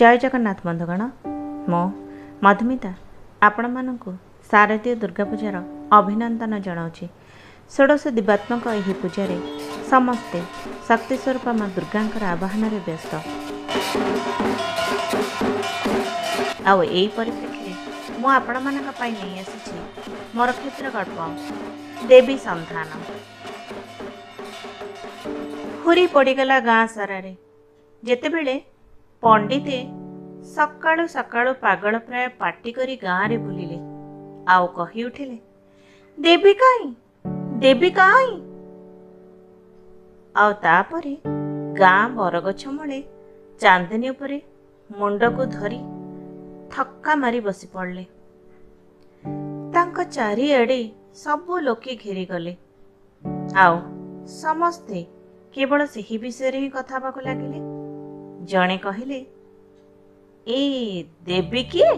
ଜୟ ଜଗନ୍ନାଥ ବନ୍ଧୁଗଣ। ମୁଁ ମଧୁମିତା ଆପଣମାନଙ୍କୁ ଶାରଦୀୟ ଦୁର୍ଗା ପୂଜାର ଅଭିନନ୍ଦନ ଜଣାଉଛି। ଷୋଡ଼ଶ ଦିବାତ୍ମକ ଏହି ପୂଜାରେ ସମସ୍ତେ ଶକ୍ତି ସ୍ୱରୂପ ମା ଦୁର୍ଗାଙ୍କର ଆବାହନରେ ବ୍ୟସ୍ତ। ଆଉ ଏହି ପରିପ୍ରେକ୍ଷୀରେ ମୁଁ ଆପଣମାନଙ୍କ ପାଇଁ ନେଇ ଆସିଛି ମୋର କ୍ଷୁଦ୍ର ଗଳ୍ପ ଦେବୀ ସନ୍ଧାନ। ହୁରି ପଡ଼ିଗଲା ଗାଁ ସାରାରେ। ଯେତେବେଳେ ପଣ୍ଡିତେ ସକାଳୁ ସକାଳୁ ପାଗଳ ପ୍ରାୟ ପାଟି କରି ଗାଁରେ ବୁଲିଲେ। ଆଉ କହି ଉଠିଲେ ଦେବୀ କାହିଁ ଦେବୀ କାହିଁ ଆଉ ତାପରେ ଗାଁ ବରଗଛ ମୂଳେ ଚାନ୍ଦିନୀ ଉପରେ ମୁଣ୍ଡକୁ ଧରି ଥକ୍କା ମାରି ବସି ପଡ଼ିଲେ। ତାଙ୍କ ଚାରିଆଡ଼େ ସବୁ ଲୋକେ ଘେରିଗଲେ ଆଉ ସମସ୍ତେ କେବଳ ସେହି ବିଷୟରେ ହିଁ କଥା ହେବାକୁ ଲାଗିଲେ। ଜଣେ କହିଲେ ଏ ଦେବୀ କିଏ?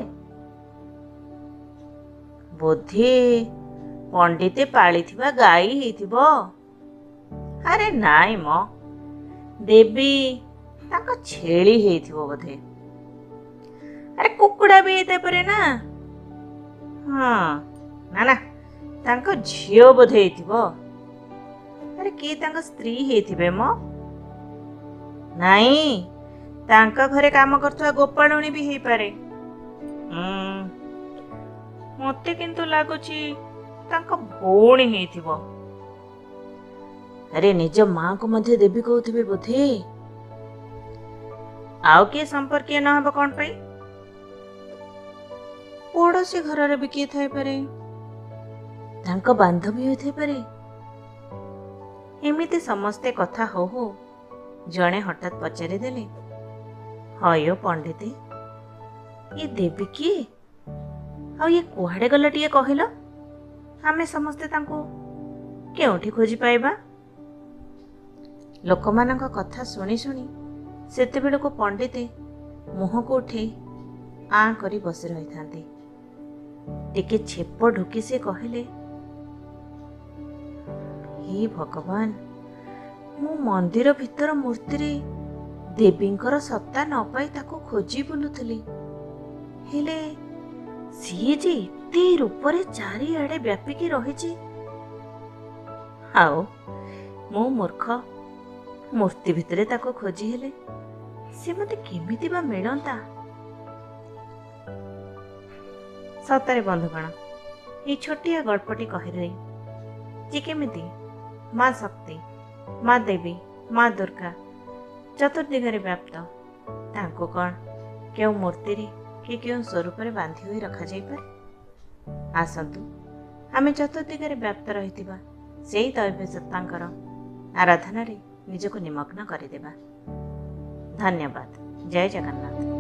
ବୋଧେ ପଣ୍ଡିତେ ପାଳିଥିବା ଗାଈ ହେଇଥିବ। ଆରେ ନାଇଁ ମ ଦେବୀ ତାଙ୍କ ଛେଳି ହେଇଥିବ ବୋଧେ। ଆରେ କୁକୁଡ଼ା ବି ହେଇଥାଇପାରେ ନା? ହଁ ନା ନା ତାଙ୍କ ଝିଅ ବୋଧେ ହେଇଥିବ। ଆରେ କିଏ ତାଙ୍କ ସ୍ତ୍ରୀ ହେଇଥିବେ ମ? ନାଇଁ ତାଙ୍କ ଘରେ କାମ କରୁଥିବା ଗୋପାଳୁଣୀ ବି ହେଇପାରେ। ମତେ କିନ୍ତୁ ଲାଗୁଛି ତାଙ୍କ ଭଉଣୀ ହେଇଥିବ। ଆରେ ନିଜ ମାଙ୍କୁ ମଧ୍ୟ ଦେବୀ କହୁଥିବେ ବୋଧେ? ଆଉ କିଏ ସମ୍ପର୍କୀୟ ନହେବ କଣ ପାଇଁ? ପଡ଼ୋଶୀ ଘରରେ ବି କିଏ ଥାଇପାରେ? ତାଙ୍କ ବାନ୍ଧବୀ ହୋଇଥାଇପାରେ ଏମିତି ସମସ୍ତେ କଥା ହଉ ହଉ ଜଣେ ହଠାତ୍ ପଚାରିଦେଲେ ହୟ ପଣ୍ଡିତେ ଇଏ ଦେବୀ କିଏ ଆଉ ଇଏ କୁଆଡ଼େ ଗଲା ଟିକେ କହିଲ ଆମେ ସମସ୍ତେ ତାଙ୍କୁ କେଉଁଠି ଖୋଜି ପାଇବା ଲୋକମାନଙ୍କ କଥା ଶୁଣି ଶୁଣି ସେତେବେଳକୁ ପଣ୍ଡିତେ ମୁହଁକୁ ଉଠେଇ ଆଁ କରି ବସି ରହିଥାନ୍ତି ଟିକେ ଛେପ ଢୁକି ସେ କହିଲେ ହେ ଭଗବାନ ମୁଁ ମନ୍ଦିର ଭିତର ମୂର୍ତ୍ତିରେ ଦେବୀଙ୍କର ସତ୍ତା ନ ପାଇ ତାକୁ ଖୋଜି ବୁଲୁଥିଲି। ହେଲେ ସିଏ ଯେ ଏତେ ରୂପରେ ଚାରିଆଡେ ବ୍ୟାପିକି ରହିଛି। ଆଉ ମୁଁ ମୂର୍ଖ ମୂର୍ତ୍ତି ଭିତରେ ତାକୁ ଖୋଜି ହେଲେ ସେ ମତେ କେମିତି ବା ମିଳନ୍ତା? ସତରେ ବନ୍ଧୁଗଣ ଏଇ ଛୋଟିଆ ଗଳ୍ପଟି କହିଦେଇ ଯେ କେମିତି? ମା ଶକ୍ତି ମା ଦେବୀ ମା ଦୁର୍ଗା ଚତୁର୍ଦିଗରେ ବ୍ୟାପ୍ତ। ତାଙ୍କୁ କ'ଣ କେଉଁ ମୂର୍ତ୍ତିରେ କି କେଉଁ ସ୍ୱରୂପରେ ବାନ୍ଧି ହୋଇ ରଖାଯାଇପାରେ? ଆସନ୍ତୁ ଆମେ ଚତୁର୍ଦିଗରେ ବ୍ୟାପ୍ତ ରହିଥିବା ସେଇ ଦୈବ ସତ୍ତାଙ୍କର ଆରାଧନାରେ ନିଜକୁ ନିମଗ୍ନ କରିଦେବା। ଧନ୍ୟବାଦ। ଜୟ ଜଗନ୍ନାଥ।